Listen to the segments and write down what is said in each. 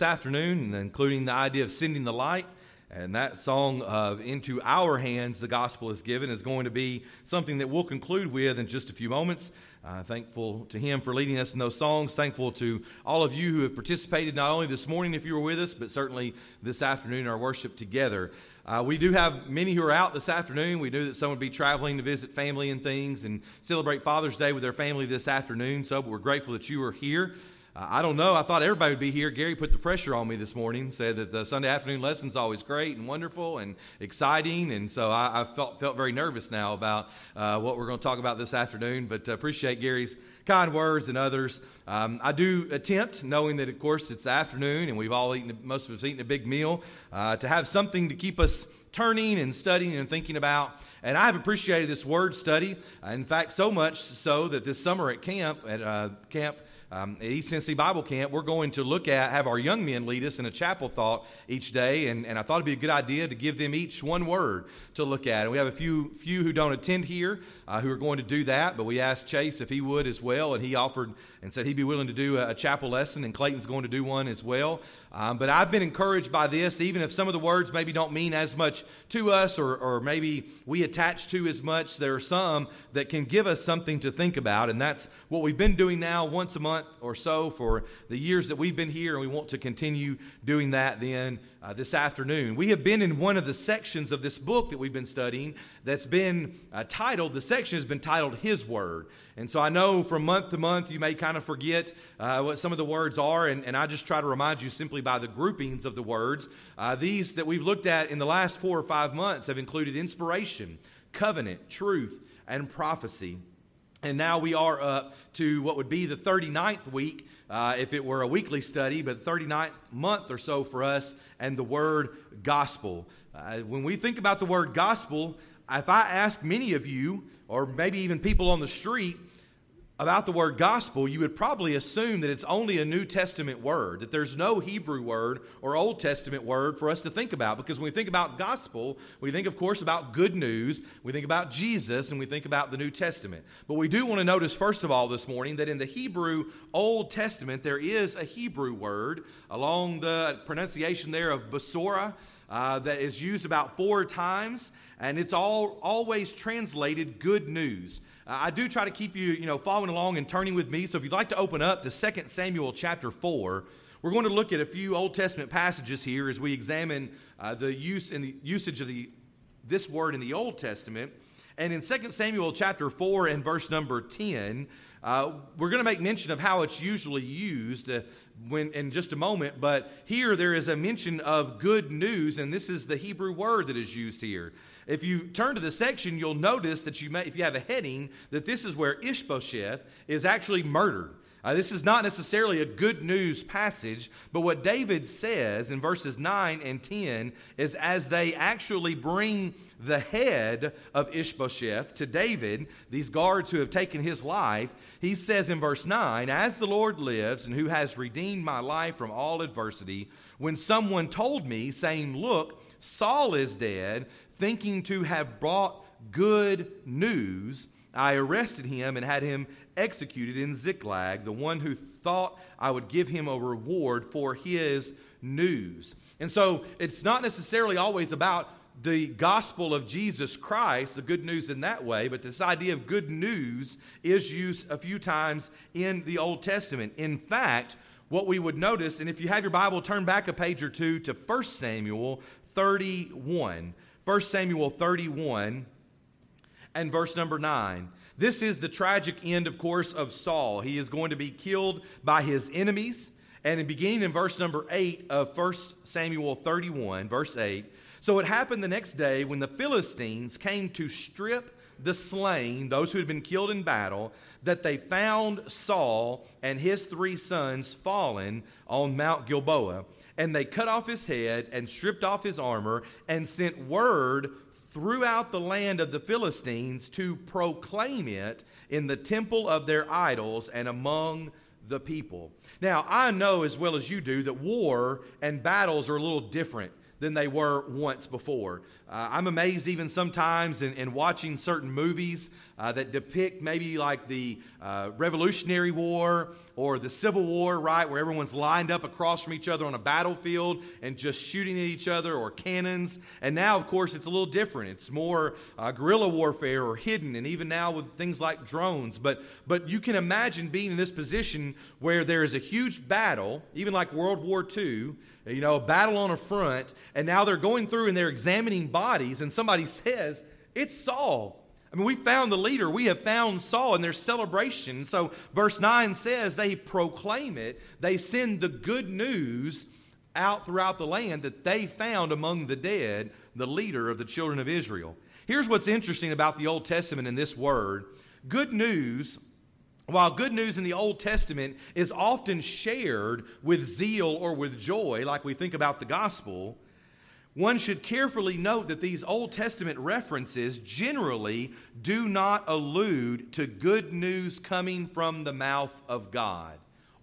this afternoon, including the idea of sending the light. And that song of Into Our Hands, the Gospel is Given, is going to be something that we'll conclude with in just a few moments. Uh, thankful to him for leading us in those songs. Thankful to all of you who have participated not only this morning if you were with us, but certainly this afternoon in our worship together. Uh, we do have many who are out this afternoon. We knew that some would be traveling to visit family and things and celebrate Father's Day with their family this afternoon. So we're grateful that you are here. I don't know. I thought everybody would be here. Gary put the pressure on me this morning, said that the Sunday afternoon lesson's always great and wonderful and exciting. And so I, I felt, felt very nervous now about uh, what we're going to talk about this afternoon, but uh, appreciate Gary's kind words and others. Um, I do attempt, knowing that, of course, it's afternoon and we've all eaten, most of us eaten a big meal, uh, to have something to keep us turning and studying and thinking about. And I've appreciated this word study. in fact, so much so that this summer at camp, at uh, camp, um, at East Tennessee Bible Camp, we're going to look at, have our young men lead us in a chapel thought each day, and, and I thought it'd be a good idea to give them each one word to look at. And we have a few, few who don't attend here uh, who are going to do that, but we asked Chase if he would as well, and he offered and said he'd be willing to do a, a chapel lesson, and Clayton's going to do one as well. Um, but I've been encouraged by this, even if some of the words maybe don't mean as much to us or, or maybe we attach to as much, there are some that can give us something to think about. And that's what we've been doing now once a month or so for the years that we've been here, and we want to continue doing that then uh, this afternoon. We have been in one of the sections of this book that we've been studying that's been uh, titled, the section has been titled His Word. And so I know from month to month you may kind of forget uh, what some of the words are, and, and, I just try to remind you simply by the groupings of the words. Uh, these that we've looked at in the last four or five months have included inspiration, covenant, truth, and prophecy. And now we are up to what would be the 39th week uh, if it were a weekly study, but 39th month or so for us, and the word gospel. Uh, when we think about the word gospel, if I ask many of you, or maybe even people on the street, about the word gospel, you would probably assume that it's only a New Testament word, that there's no Hebrew word or Old Testament word for us to think about. Because when we think about gospel, we think, of course, about good news, we think about Jesus, and we think about the New Testament. But we do want to notice, first of all, this morning, that in the Hebrew Old Testament, there is a Hebrew word along the pronunciation there of basora uh, that is used about four times, and it's all always translated good news. I do try to keep you, you know, following along and turning with me. So if you'd like to open up to 2 Samuel chapter 4, we're going to look at a few Old Testament passages here as we examine uh, the use and the usage of the this word in the Old Testament. And in 2 Samuel chapter 4 and verse number 10, uh, we're going to make mention of how it's usually used uh, when, in just a moment. But here there is a mention of good news, and this is the Hebrew word that is used here. If you turn to the section, you'll notice that you may, if you have a heading, that this is where Ishbosheth is actually murdered. Uh, this is not necessarily a good news passage, but what David says in verses 9 and 10 is as they actually bring the head of Ishbosheth to David, these guards who have taken his life, he says in verse 9, As the Lord lives and who has redeemed my life from all adversity, when someone told me, saying, Look, Saul is dead, thinking to have brought good news, I arrested him and had him executed in Ziklag, the one who thought I would give him a reward for his news. And so it's not necessarily always about the gospel of Jesus Christ, the good news in that way, but this idea of good news is used a few times in the Old Testament. In fact, what we would notice, and if you have your Bible, turn back a page or two to 1 Samuel 31. 1 Samuel 31 and verse number 9. This is the tragic end, of course, of Saul. He is going to be killed by his enemies. And beginning in verse number 8 of 1 Samuel 31, verse 8. So it happened the next day when the Philistines came to strip the slain, those who had been killed in battle, that they found Saul and his three sons fallen on Mount Gilboa and they cut off his head and stripped off his armor and sent word throughout the land of the Philistines to proclaim it in the temple of their idols and among the people. Now, I know as well as you do that war and battles are a little different than they were once before. Uh, I'm amazed even sometimes in, in watching certain movies uh, that depict maybe like the uh, Revolutionary War or the Civil War, right, where everyone's lined up across from each other on a battlefield and just shooting at each other or cannons. And now, of course, it's a little different. It's more uh, guerrilla warfare or hidden, and even now with things like drones. But, but you can imagine being in this position where there is a huge battle, even like World War II you know, a battle on a front, and now they're going through and they're examining bodies, and somebody says, It's Saul. I mean, we found the leader. We have found Saul, and there's celebration. So, verse 9 says they proclaim it, they send the good news out throughout the land that they found among the dead the leader of the children of Israel. Here's what's interesting about the Old Testament in this word good news while good news in the Old Testament is often shared with zeal or with joy, like we think about the gospel, one should carefully note that these Old Testament references generally do not allude to good news coming from the mouth of God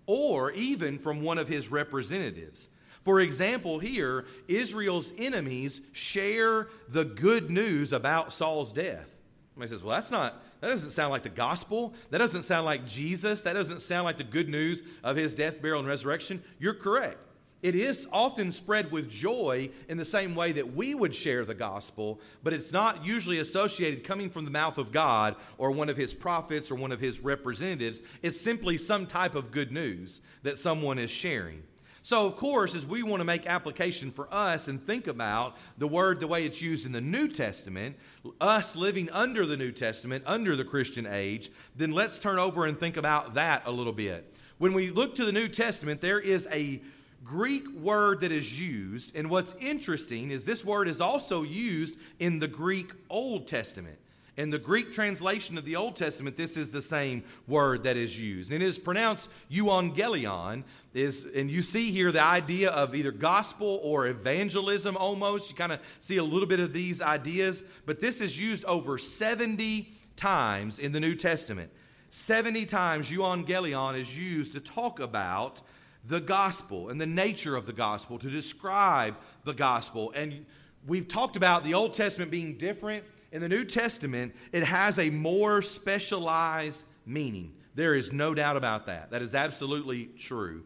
or even from one of his representatives. For example, here, Israel's enemies share the good news about Saul's death. Somebody says, Well, that's not that doesn't sound like the gospel. That doesn't sound like Jesus. That doesn't sound like the good news of his death, burial, and resurrection. You're correct. It is often spread with joy in the same way that we would share the gospel, but it's not usually associated coming from the mouth of God or one of his prophets or one of his representatives. It's simply some type of good news that someone is sharing. So, of course, as we want to make application for us and think about the word the way it's used in the New Testament, us living under the New Testament, under the Christian age, then let's turn over and think about that a little bit. When we look to the New Testament, there is a Greek word that is used, and what's interesting is this word is also used in the Greek Old Testament. In the Greek translation of the Old Testament, this is the same word that is used. And it is pronounced euangelion. Is, and you see here the idea of either gospel or evangelism almost. You kind of see a little bit of these ideas. But this is used over 70 times in the New Testament. 70 times euangelion is used to talk about the gospel and the nature of the gospel, to describe the gospel. And we've talked about the Old Testament being different in the New Testament, it has a more specialized meaning. There is no doubt about that. That is absolutely true.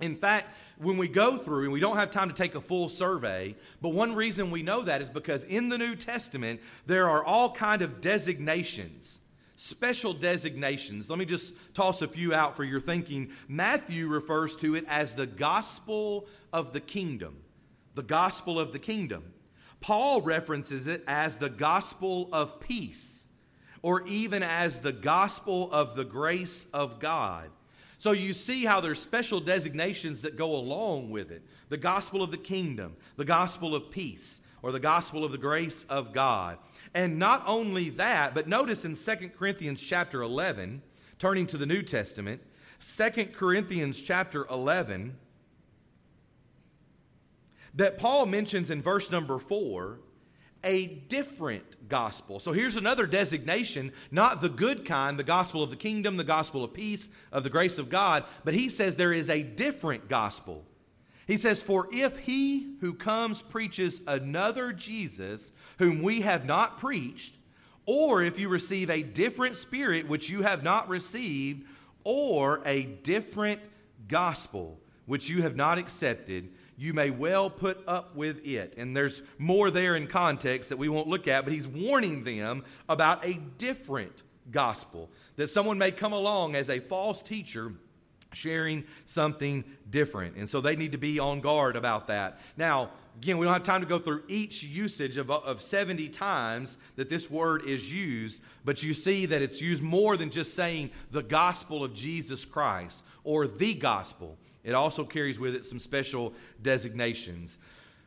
In fact, when we go through, and we don't have time to take a full survey, but one reason we know that is because in the New Testament, there are all kind of designations special designations. Let me just toss a few out for your thinking. Matthew refers to it as the gospel of the kingdom. The gospel of the kingdom. Paul references it as the gospel of peace, or even as the gospel of the grace of God. So you see how there's special designations that go along with it the gospel of the kingdom, the gospel of peace, or the gospel of the grace of God. And not only that, but notice in 2 Corinthians chapter 11, turning to the New Testament, 2 Corinthians chapter 11, that Paul mentions in verse number four a different gospel. So here's another designation, not the good kind, the gospel of the kingdom, the gospel of peace, of the grace of God, but he says there is a different gospel. He says, For if he who comes preaches another Jesus whom we have not preached, or if you receive a different spirit which you have not received, or a different gospel which you have not accepted, you may well put up with it. And there's more there in context that we won't look at, but he's warning them about a different gospel. That someone may come along as a false teacher sharing something different. And so they need to be on guard about that. Now, again, we don't have time to go through each usage of, of 70 times that this word is used, but you see that it's used more than just saying the gospel of Jesus Christ or the gospel. It also carries with it some special designations.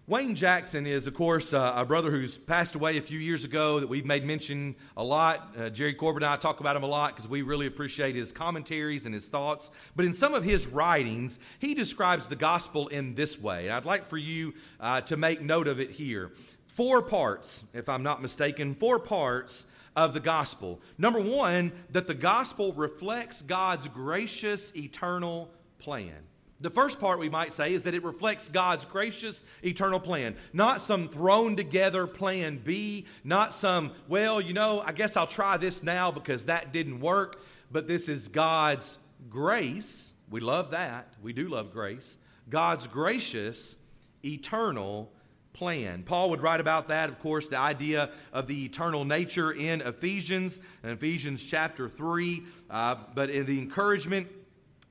Wayne Jackson is, of course, uh, a brother who's passed away a few years ago that we've made mention a lot. Uh, Jerry Corbin and I talk about him a lot because we really appreciate his commentaries and his thoughts. But in some of his writings, he describes the gospel in this way. And I'd like for you uh, to make note of it here. Four parts, if I'm not mistaken, four parts of the gospel. Number one, that the gospel reflects God's gracious, eternal plan. The first part we might say is that it reflects God's gracious eternal plan, not some thrown together plan B, not some, well, you know, I guess I'll try this now because that didn't work, but this is God's grace. We love that. We do love grace. God's gracious eternal plan. Paul would write about that, of course, the idea of the eternal nature in Ephesians, in Ephesians chapter 3, uh, but in the encouragement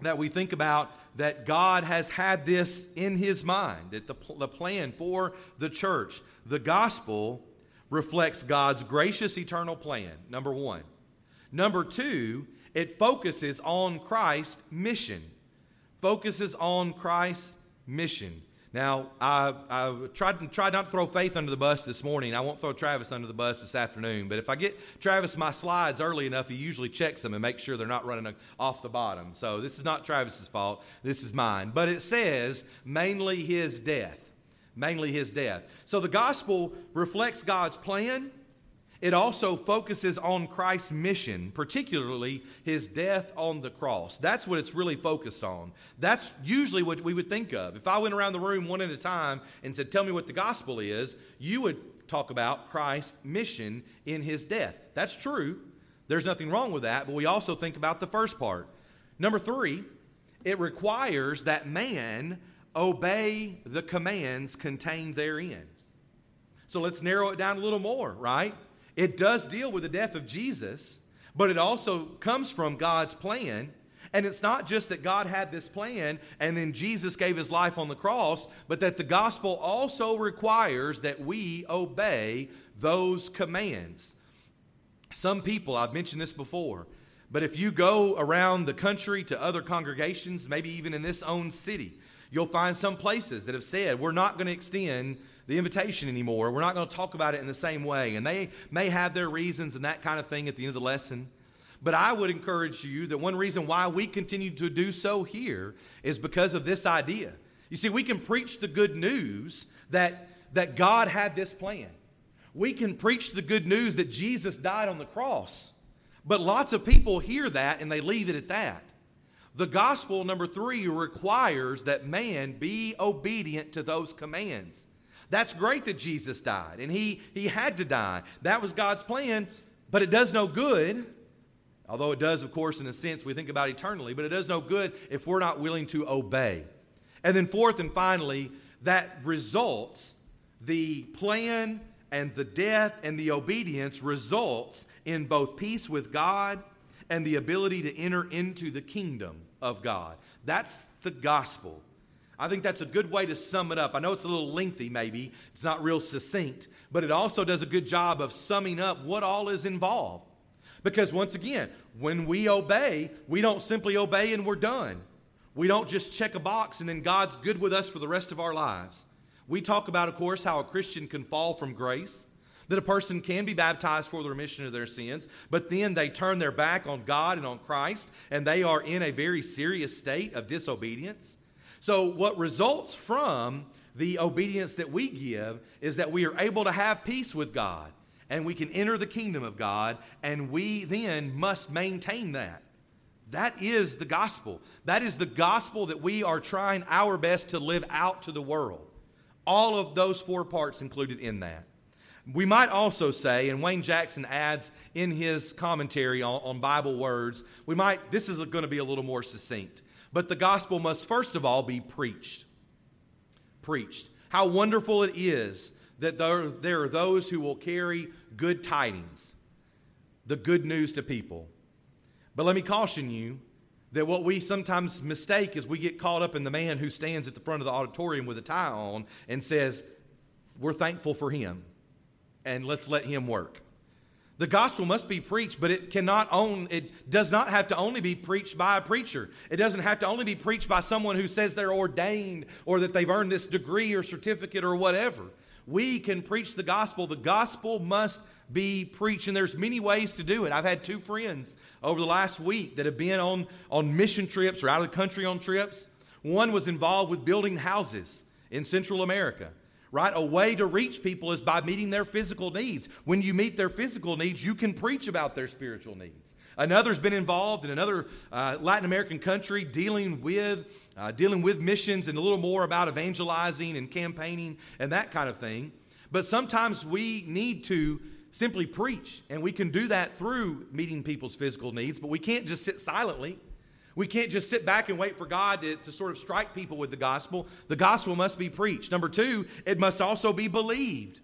that we think about that God has had this in his mind, that the, the plan for the church, the gospel reflects God's gracious eternal plan, number one. Number two, it focuses on Christ's mission. Focuses on Christ's mission. Now, I, I tried, tried not to throw Faith under the bus this morning. I won't throw Travis under the bus this afternoon. But if I get Travis my slides early enough, he usually checks them and makes sure they're not running uh, off the bottom. So this is not Travis's fault. This is mine. But it says mainly his death. Mainly his death. So the gospel reflects God's plan it also focuses on Christ's mission, particularly his death on the cross. That's what it's really focused on. That's usually what we would think of. If I went around the room one at a time and said, Tell me what the gospel is, you would talk about Christ's mission in his death. That's true. There's nothing wrong with that, but we also think about the first part. Number three, it requires that man obey the commands contained therein. So let's narrow it down a little more, right? It does deal with the death of Jesus, but it also comes from God's plan. And it's not just that God had this plan and then Jesus gave his life on the cross, but that the gospel also requires that we obey those commands. Some people, I've mentioned this before, but if you go around the country to other congregations, maybe even in this own city, you'll find some places that have said, we're not going to extend the invitation anymore. We're not going to talk about it in the same way. And they may have their reasons and that kind of thing at the end of the lesson. But I would encourage you that one reason why we continue to do so here is because of this idea. You see, we can preach the good news that, that God had this plan. We can preach the good news that Jesus died on the cross. But lots of people hear that and they leave it at that. The gospel, number three, requires that man be obedient to those commands. That's great that Jesus died, and he, he had to die. That was God's plan, but it does no good, although it does, of course, in a sense, we think about eternally, but it does no good if we're not willing to obey. And then, fourth and finally, that results, the plan and the death and the obedience results in both peace with God and the ability to enter into the kingdom of God. That's the gospel. I think that's a good way to sum it up. I know it's a little lengthy, maybe, it's not real succinct, but it also does a good job of summing up what all is involved. Because once again, when we obey, we don't simply obey and we're done. We don't just check a box and then God's good with us for the rest of our lives. We talk about, of course, how a Christian can fall from grace, that a person can be baptized for the remission of their sins, but then they turn their back on God and on Christ, and they are in a very serious state of disobedience. So, what results from the obedience that we give is that we are able to have peace with God and we can enter the kingdom of God, and we then must maintain that. That is the gospel. That is the gospel that we are trying our best to live out to the world. All of those four parts included in that. We might also say, and Wayne Jackson adds in his commentary on, on Bible words, we might, this is going to be a little more succinct. But the gospel must first of all be preached. Preached. How wonderful it is that there, are those who will carry good tidings, the good news to people. But let me caution you that what we sometimes mistake is we get caught up in the man who stands at the front of the auditorium with a tie on and says, We're thankful for him and let's let him work. The gospel must be preached, but it cannot own, it does not have to only be preached by a preacher. It doesn't have to only be preached by someone who says they're ordained or that they've earned this degree or certificate or whatever. We can preach the gospel. The gospel must be preached, and there's many ways to do it. I've had two friends over the last week that have been on, on mission trips or out of the country on trips. One was involved with building houses in Central America right? A way to reach people is by meeting their physical needs. When you meet their physical needs, you can preach about their spiritual needs. Another's been involved in another uh, Latin American country dealing with uh, dealing with missions and a little more about evangelizing and campaigning and that kind of thing. But sometimes we need to simply preach, and we can do that through meeting people's physical needs, but we can't just sit silently. We can't just sit back and wait for God to, to sort of strike people with the gospel. The gospel must be preached. Number two, it must also be believed.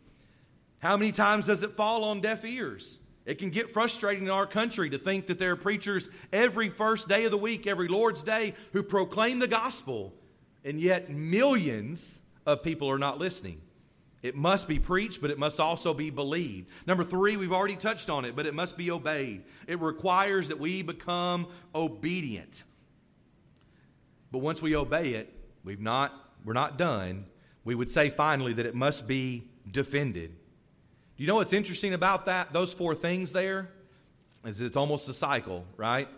How many times does it fall on deaf ears? It can get frustrating in our country to think that there are preachers every first day of the week, every Lord's Day, who proclaim the gospel, and yet millions of people are not listening. It must be preached, but it must also be believed. Number three, we've already touched on it, but it must be obeyed. It requires that we become obedient. But once we obey it, we've not, we're not done. We would say finally that it must be defended. Do you know what's interesting about that? Those four things there is it's almost a cycle, right?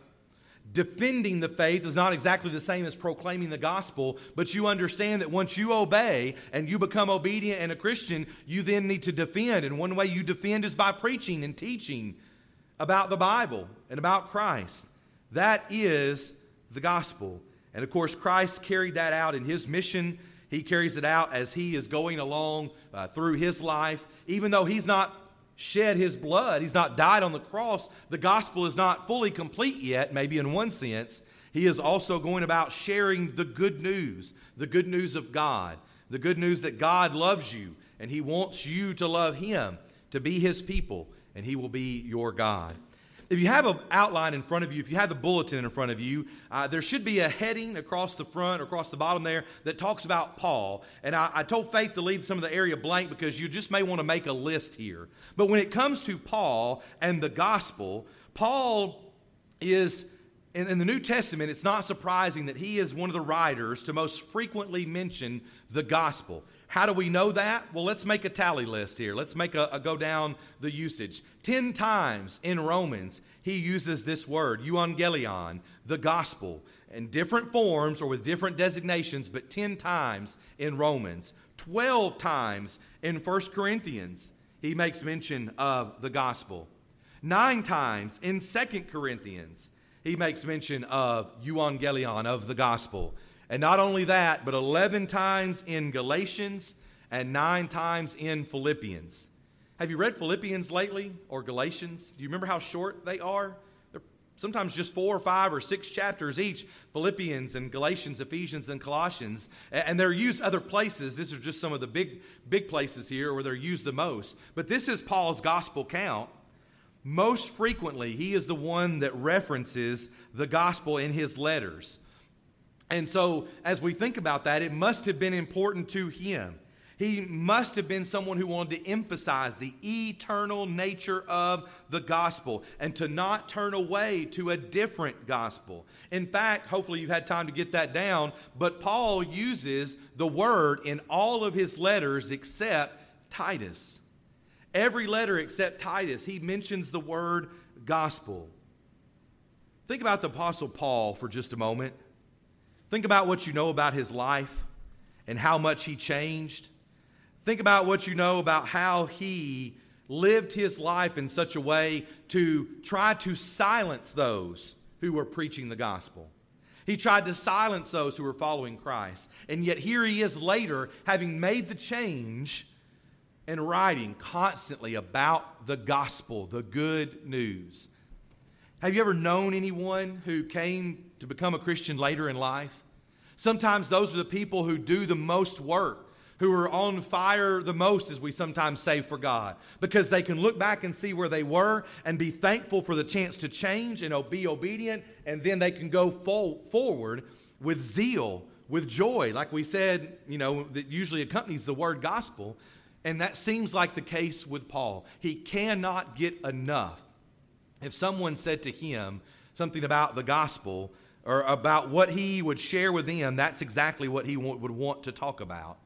Defending the faith is not exactly the same as proclaiming the gospel, but you understand that once you obey and you become obedient and a Christian, you then need to defend. And one way you defend is by preaching and teaching about the Bible and about Christ. That is the gospel. And of course, Christ carried that out in his mission. He carries it out as he is going along uh, through his life. Even though he's not shed his blood. He's not died on the cross. The gospel is not fully complete yet, maybe in one sense. He is also going about sharing the good news, the good news of God, the good news that God loves you and he wants you to love him, to be his people, and he will be your God. If you have an outline in front of you, if you have the bulletin in front of you, uh, there should be a heading across the front or across the bottom there that talks about Paul. And I, I told Faith to leave some of the area blank because you just may want to make a list here. But when it comes to Paul and the gospel, Paul is in, in, the New Testament, it's not surprising that he is one of the writers to most frequently mention the gospel. How do we know that? Well, let's make a tally list here. Let's make a, a go down the usage. Ten times in Romans, he uses this word, euangelion, the gospel, in different forms or with different designations, but 10 times in Romans. 12 times in 1 Corinthians, he makes mention of the gospel. Nine times in 2 Corinthians, he makes mention of euangelion, of the gospel. And not only that, but 11 times in Galatians and nine times in Philippians. Have you read Philippians lately or Galatians? Do you remember how short they are? They're sometimes just four or five or six chapters each Philippians and Galatians, Ephesians, and Colossians. And they're used other places. These are just some of the big, big places here where they're used the most. But this is Paul's gospel count. Most frequently, he is the one that references the gospel in his letters. And so, as we think about that, it must have been important to him. He must have been someone who wanted to emphasize the eternal nature of the gospel and to not turn away to a different gospel. In fact, hopefully you've had time to get that down, but Paul uses the word in all of his letters except Titus. Every letter except Titus, he mentions the word gospel. Think about the Apostle Paul for just a moment. Think about what you know about his life and how much he changed. Think about what you know about how he lived his life in such a way to try to silence those who were preaching the gospel. He tried to silence those who were following Christ. And yet, here he is later, having made the change and writing constantly about the gospel, the good news. Have you ever known anyone who came to become a Christian later in life. Sometimes those are the people who do the most work, who are on fire the most, as we sometimes say, for God, because they can look back and see where they were and be thankful for the chance to change and be obedient, and then they can go forward with zeal, with joy, like we said, you know, that usually accompanies the word gospel. And that seems like the case with Paul. He cannot get enough. If someone said to him something about the gospel, or about what he would share with them, that's exactly what he would want to talk about.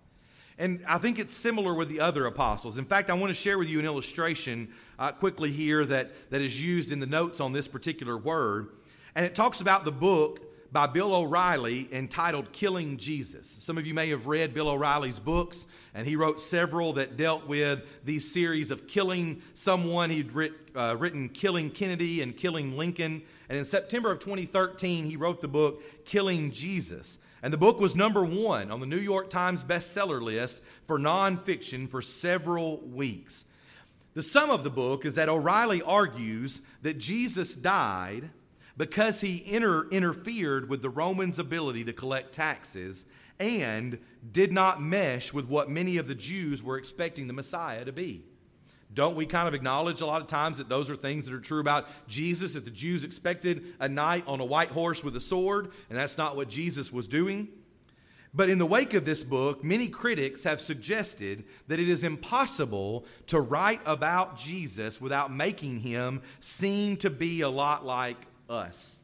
And I think it's similar with the other apostles. In fact, I want to share with you an illustration uh, quickly here that, that is used in the notes on this particular word. And it talks about the book by Bill O'Reilly entitled Killing Jesus. Some of you may have read Bill O'Reilly's books, and he wrote several that dealt with these series of killing someone. He'd writ, uh, written Killing Kennedy and Killing Lincoln. And in September of 2013, he wrote the book Killing Jesus. And the book was number one on the New York Times bestseller list for nonfiction for several weeks. The sum of the book is that O'Reilly argues that Jesus died because he inter- interfered with the Romans' ability to collect taxes and did not mesh with what many of the Jews were expecting the Messiah to be. Don't we kind of acknowledge a lot of times that those are things that are true about Jesus, that the Jews expected a knight on a white horse with a sword, and that's not what Jesus was doing? But in the wake of this book, many critics have suggested that it is impossible to write about Jesus without making him seem to be a lot like us.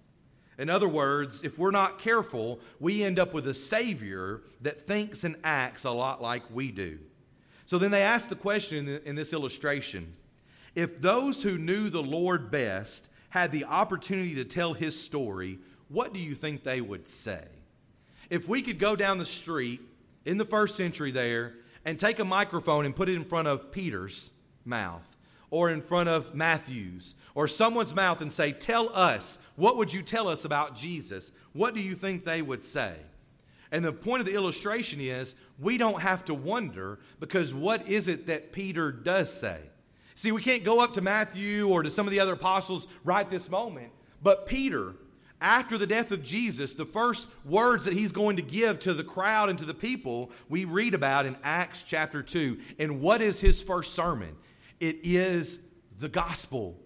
In other words, if we're not careful, we end up with a Savior that thinks and acts a lot like we do. So then they ask the question in, this illustration if those who knew the Lord best had the opportunity to tell his story, what do you think they would say? if we could go down the street in the first century there and take a microphone and put it in front of Peter's mouth or in front of Matthew's or someone's mouth and say, Tell us, what would you tell us about Jesus? What do you think they would say? And the point of the illustration is we don't have to wonder because what is it that Peter does say? See, we can't go up to Matthew or to some of the other apostles right this moment, but Peter after the death of Jesus, the first words that he's going to give to the crowd and to the people, we read about in Acts chapter 2. And what is his first sermon? It is the gospel.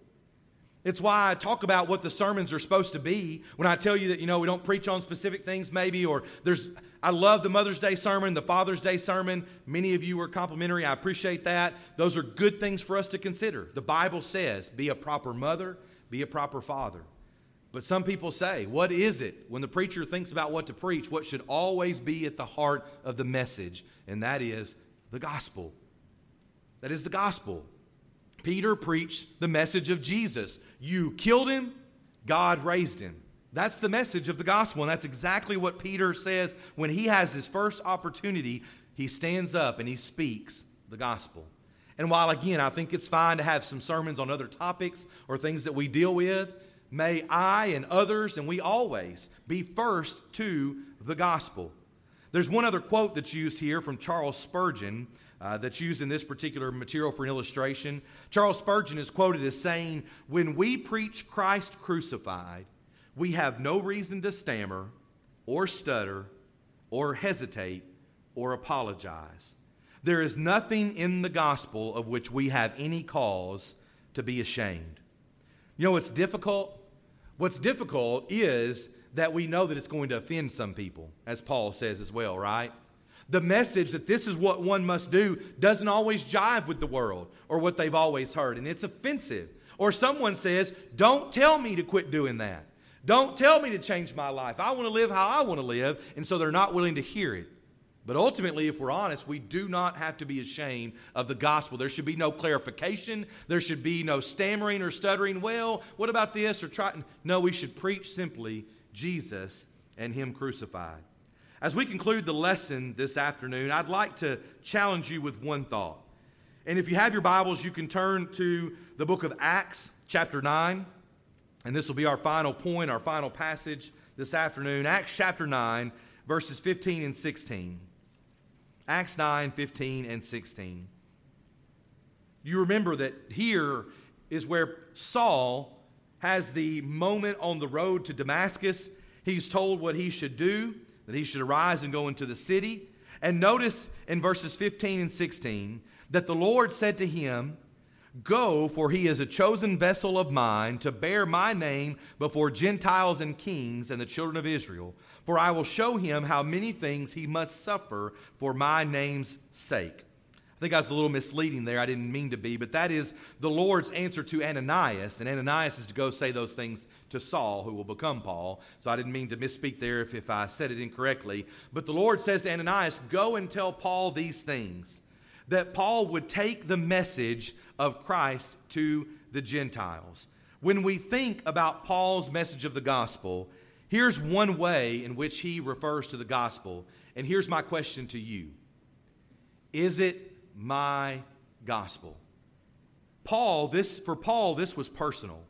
It's why I talk about what the sermons are supposed to be. When I tell you that, you know, we don't preach on specific things, maybe, or there's, I love the Mother's Day sermon, the Father's Day sermon. Many of you were complimentary. I appreciate that. Those are good things for us to consider. The Bible says, be a proper mother, be a proper father. But some people say, what is it when the preacher thinks about what to preach? What should always be at the heart of the message? And that is the gospel. That is the gospel. Peter preached the message of Jesus. You killed him, God raised him. That's the message of the gospel. And that's exactly what Peter says when he has his first opportunity. He stands up and he speaks the gospel. And while, again, I think it's fine to have some sermons on other topics or things that we deal with, May I and others, and we always, be first to the gospel. There's one other quote that's used here from Charles Spurgeon uh, that's used in this particular material for an illustration. Charles Spurgeon is quoted as saying, When we preach Christ crucified, we have no reason to stammer or stutter or hesitate or apologize. There is nothing in the gospel of which we have any cause to be ashamed. You know what's difficult? What's difficult is that we know that it's going to offend some people, as Paul says as well, right? The message that this is what one must do doesn't always jive with the world or what they've always heard, and it's offensive. Or someone says, Don't tell me to quit doing that. Don't tell me to change my life. I want to live how I want to live, and so they're not willing to hear it. But ultimately, if we're honest, we do not have to be ashamed of the gospel. There should be no clarification. There should be no stammering or stuttering. Well, what about this? Or trying. No, we should preach simply Jesus and Him crucified. As we conclude the lesson this afternoon, I'd like to challenge you with one thought. And if you have your Bibles, you can turn to the book of Acts, chapter 9. And this will be our final point, our final passage this afternoon. Acts chapter 9, verses 15 and 16. Acts 9, 15, and 16. You remember that here is where Saul has the moment on the road to Damascus. He's told what he should do, that he should arise and go into the city. And notice in verses 15 and 16 that the Lord said to him, Go, for he is a chosen vessel of mine to bear my name before Gentiles and kings and the children of Israel. For I will show him how many things he must suffer for my name's sake. I think I was a little misleading there. I didn't mean to be, but that is the Lord's answer to Ananias. And Ananias is to go say those things to Saul, who will become Paul. So I didn't mean to misspeak there if, if I said it incorrectly. But the Lord says to Ananias, Go and tell Paul these things that Paul would take the message of Christ to the Gentiles. When we think about Paul's message of the gospel, Here's one way in which he refers to the gospel, and here's my question to you Is it my gospel? Paul, this for Paul, this was personal.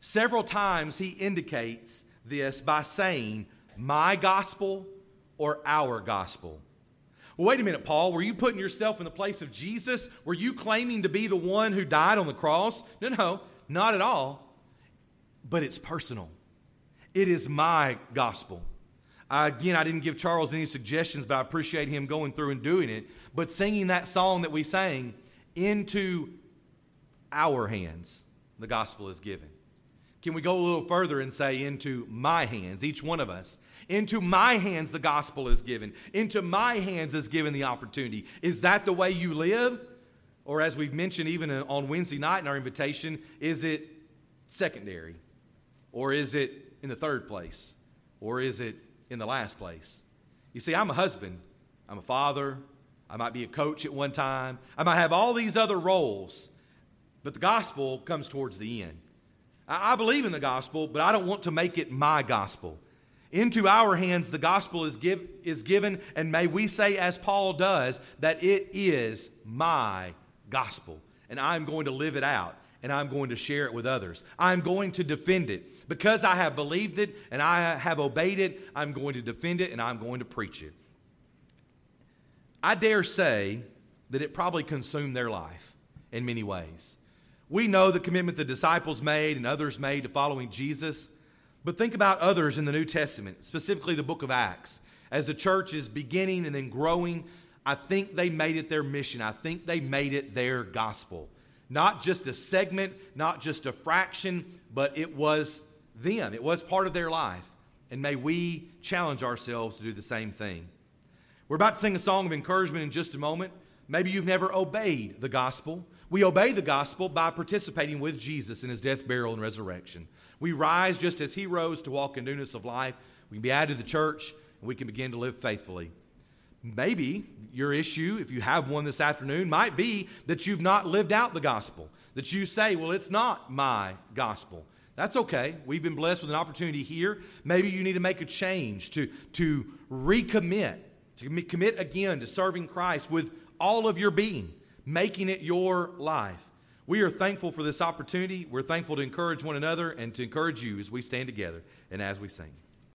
Several times he indicates this by saying, my gospel or our gospel. Well, wait a minute, Paul. Were you putting yourself in the place of Jesus? Were you claiming to be the one who died on the cross? No, no, not at all. But it's personal. It is my gospel. Again, I didn't give Charles any suggestions, but I appreciate him going through and doing it. But singing that song that we sang, into our hands, the gospel is given. Can we go a little further and say, into my hands, each one of us? Into my hands, the gospel is given. Into my hands is given the opportunity. Is that the way you live? Or, as we've mentioned even on Wednesday night in our invitation, is it secondary? Or is it in the third place? Or is it in the last place? You see, I'm a husband, I'm a father, I might be a coach at one time, I might have all these other roles, but the gospel comes towards the end. I believe in the gospel, but I don't want to make it my gospel. Into our hands, the gospel is, give, is given, and may we say, as Paul does, that it is my gospel. And I'm going to live it out, and I'm going to share it with others. I'm going to defend it. Because I have believed it and I have obeyed it, I'm going to defend it and I'm going to preach it. I dare say that it probably consumed their life in many ways. We know the commitment the disciples made and others made to following Jesus, but think about others in the New Testament, specifically the book of Acts. As the church is beginning and then growing, I think they made it their mission. I think they made it their gospel. Not just a segment, not just a fraction, but it was them. It was part of their life. And may we challenge ourselves to do the same thing. We're about to sing a song of encouragement in just a moment. Maybe you've never obeyed the gospel. We obey the gospel by participating with Jesus in his death, burial, and resurrection. We rise just as he rose to walk in newness of life. We can be added to the church, and we can begin to live faithfully. Maybe your issue, if you have one this afternoon, might be that you've not lived out the gospel. That you say, well, it's not my gospel. That's okay. We've been blessed with an opportunity here. Maybe you need to make a change to, to recommit, to commit again to serving Christ with all of your being making it your life. We are thankful for this opportunity. We're thankful to encourage one another and to encourage you as we stand together and as we sing.